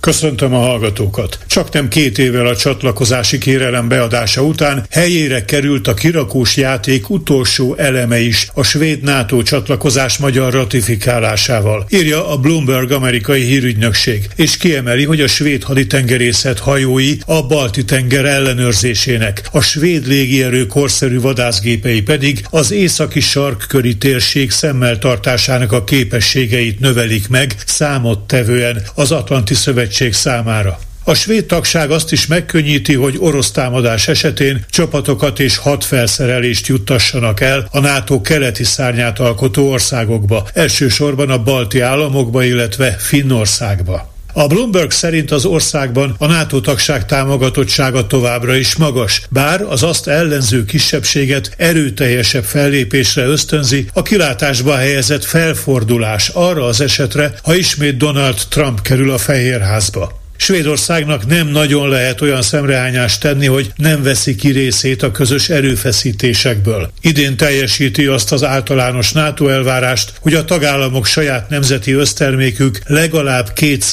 Köszöntöm a hallgatókat! Csak nem két évvel a csatlakozási kérelem beadása után helyére került a kirakós játék utolsó eleme is, a svéd NATO csatlakozás magyar ratifikálásával, írja a Bloomberg amerikai hírügynökség, és kiemeli, hogy a svéd haditengerészet hajói a balti tenger ellenőrzésének, a svéd légierő korszerű vadászgépei pedig az északi sarkköri térség szemmel tartásának a képességeit növelik meg számottevően az Atlanti Szövetség szövetség számára. A svéd tagság azt is megkönnyíti, hogy orosz támadás esetén csapatokat és hadfelszerelést juttassanak el a NATO keleti szárnyát alkotó országokba, elsősorban a balti államokba, illetve Finnországba. A Bloomberg szerint az országban a NATO tagság támogatottsága továbbra is magas, bár az azt ellenző kisebbséget erőteljesebb fellépésre ösztönzi a kilátásba helyezett felfordulás arra az esetre, ha ismét Donald Trump kerül a Fehérházba. Svédországnak nem nagyon lehet olyan szemrehányást tenni, hogy nem veszi ki részét a közös erőfeszítésekből. Idén teljesíti azt az általános NATO elvárást, hogy a tagállamok saját nemzeti össztermékük legalább két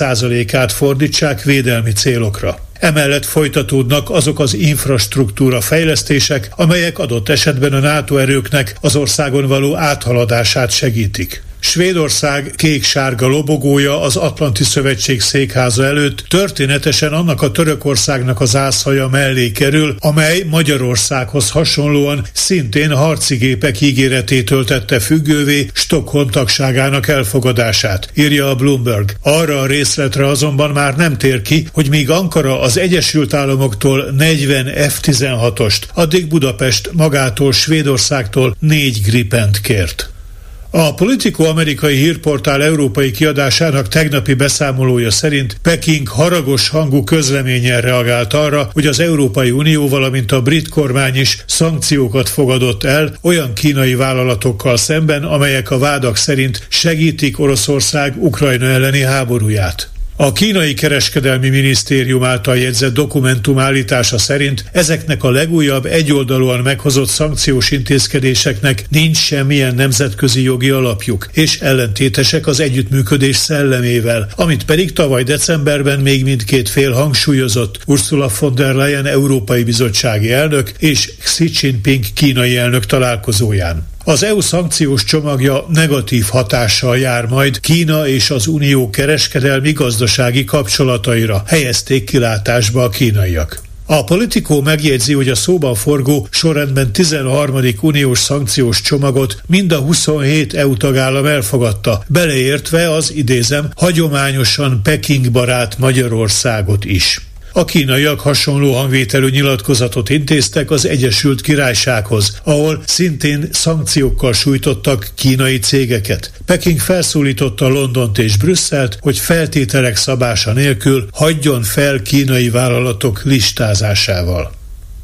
át fordítsák védelmi célokra. Emellett folytatódnak azok az infrastruktúra fejlesztések, amelyek adott esetben a NATO erőknek az országon való áthaladását segítik. Svédország kék-sárga lobogója az Atlanti Szövetség székháza előtt történetesen annak a Törökországnak az ászhaja mellé kerül, amely Magyarországhoz hasonlóan szintén harci gépek ígéretétől tette függővé Stockholm tagságának elfogadását, írja a Bloomberg. Arra a részletre azonban már nem tér ki, hogy míg Ankara az Egyesült Államoktól 40 F-16-ost, addig Budapest magától Svédországtól négy Gripent kért. A Politico amerikai hírportál európai kiadásának tegnapi beszámolója szerint Peking haragos hangú közleményen reagált arra, hogy az Európai Unió, valamint a brit kormány is szankciókat fogadott el olyan kínai vállalatokkal szemben, amelyek a vádak szerint segítik Oroszország Ukrajna elleni háborúját. A kínai kereskedelmi minisztérium által jegyzett dokumentum állítása szerint ezeknek a legújabb egyoldalúan meghozott szankciós intézkedéseknek nincs semmilyen nemzetközi jogi alapjuk, és ellentétesek az együttműködés szellemével, amit pedig tavaly decemberben még mindkét fél hangsúlyozott Ursula von der Leyen Európai Bizottsági elnök és Xi Jinping kínai elnök találkozóján. Az EU szankciós csomagja negatív hatással jár majd Kína és az Unió kereskedelmi gazdasági kapcsolataira, helyezték kilátásba a kínaiak. A politikó megjegyzi, hogy a szóban forgó sorrendben 13. uniós szankciós csomagot mind a 27 EU tagállam elfogadta, beleértve az idézem hagyományosan Peking barát Magyarországot is. A kínaiak hasonló hangvételű nyilatkozatot intéztek az Egyesült Királysághoz, ahol szintén szankciókkal sújtottak kínai cégeket. Peking felszólította Londont és Brüsszelt, hogy feltételek szabása nélkül hagyjon fel kínai vállalatok listázásával.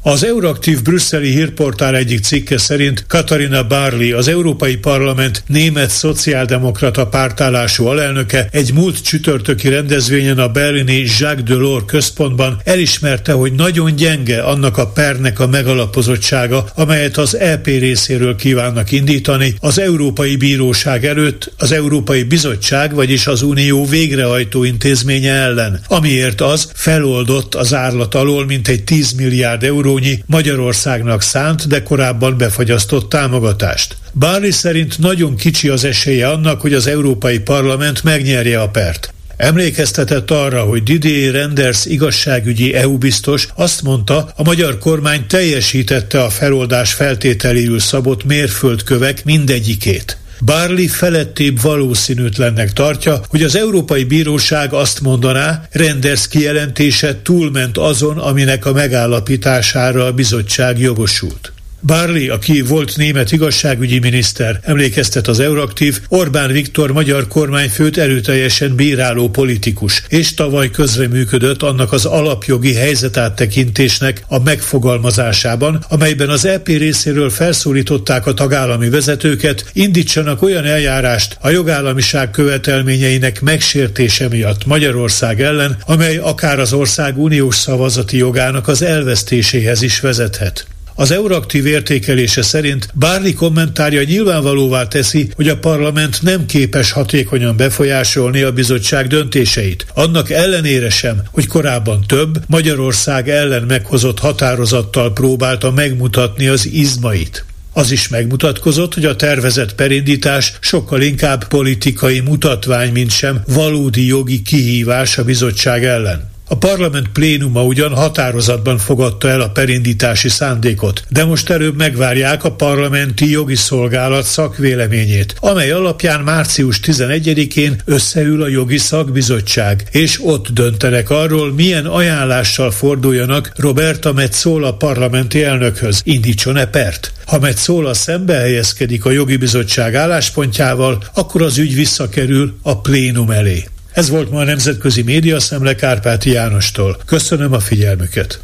Az Euraktív brüsszeli hírportál egyik cikke szerint Katarina Barley, az Európai Parlament német szociáldemokrata pártállású alelnöke egy múlt csütörtöki rendezvényen a berlini Jacques Delors központban elismerte, hogy nagyon gyenge annak a pernek a megalapozottsága, amelyet az EP részéről kívánnak indítani. Az Európai Bíróság előtt az Európai Bizottság, vagyis az Unió végrehajtó intézménye ellen, amiért az feloldott az árlat alól mintegy 10 milliárd euró eurónyi Magyarországnak szánt, de korábban befagyasztott támogatást. Barley szerint nagyon kicsi az esélye annak, hogy az Európai Parlament megnyerje a pert. Emlékeztetett arra, hogy Didier Renders igazságügyi EU biztos azt mondta, a magyar kormány teljesítette a feloldás feltételéül szabott mérföldkövek mindegyikét. Barley felettébb valószínűtlennek tartja, hogy az Európai Bíróság azt mondaná, Renders kijelentése túlment azon, aminek a megállapítására a bizottság jogosult. Barley, aki volt német igazságügyi miniszter, emlékeztet az Euraktív, Orbán Viktor magyar kormányfőt erőteljesen bíráló politikus, és tavaly közreműködött annak az alapjogi helyzetáttekintésnek a megfogalmazásában, amelyben az EP részéről felszólították a tagállami vezetőket, indítsanak olyan eljárást a jogállamiság követelményeinek megsértése miatt Magyarország ellen, amely akár az ország uniós szavazati jogának az elvesztéséhez is vezethet. Az Euraktív értékelése szerint bármi kommentárja nyilvánvalóvá teszi, hogy a parlament nem képes hatékonyan befolyásolni a bizottság döntéseit. Annak ellenére sem, hogy korábban több Magyarország ellen meghozott határozattal próbálta megmutatni az izmait. Az is megmutatkozott, hogy a tervezett perindítás sokkal inkább politikai mutatvány, mint sem valódi jogi kihívás a bizottság ellen. A parlament plénuma ugyan határozatban fogadta el a perindítási szándékot, de most előbb megvárják a parlamenti jogi szolgálat szakvéleményét, amely alapján március 11-én összeül a jogi szakbizottság, és ott döntenek arról, milyen ajánlással forduljanak Roberta Metzola parlamenti elnökhöz, indítson-e pert. Ha Metzola szembe helyezkedik a jogi bizottság álláspontjával, akkor az ügy visszakerül a plénum elé. Ez volt ma a Nemzetközi Média Szemle Kárpáti Jánostól. Köszönöm a figyelmüket.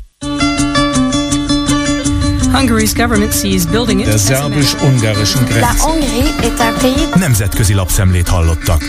Hungary's government sees building Der szerbus-ungarischen Grenze. Nemzetközi lapszemlét hallottak.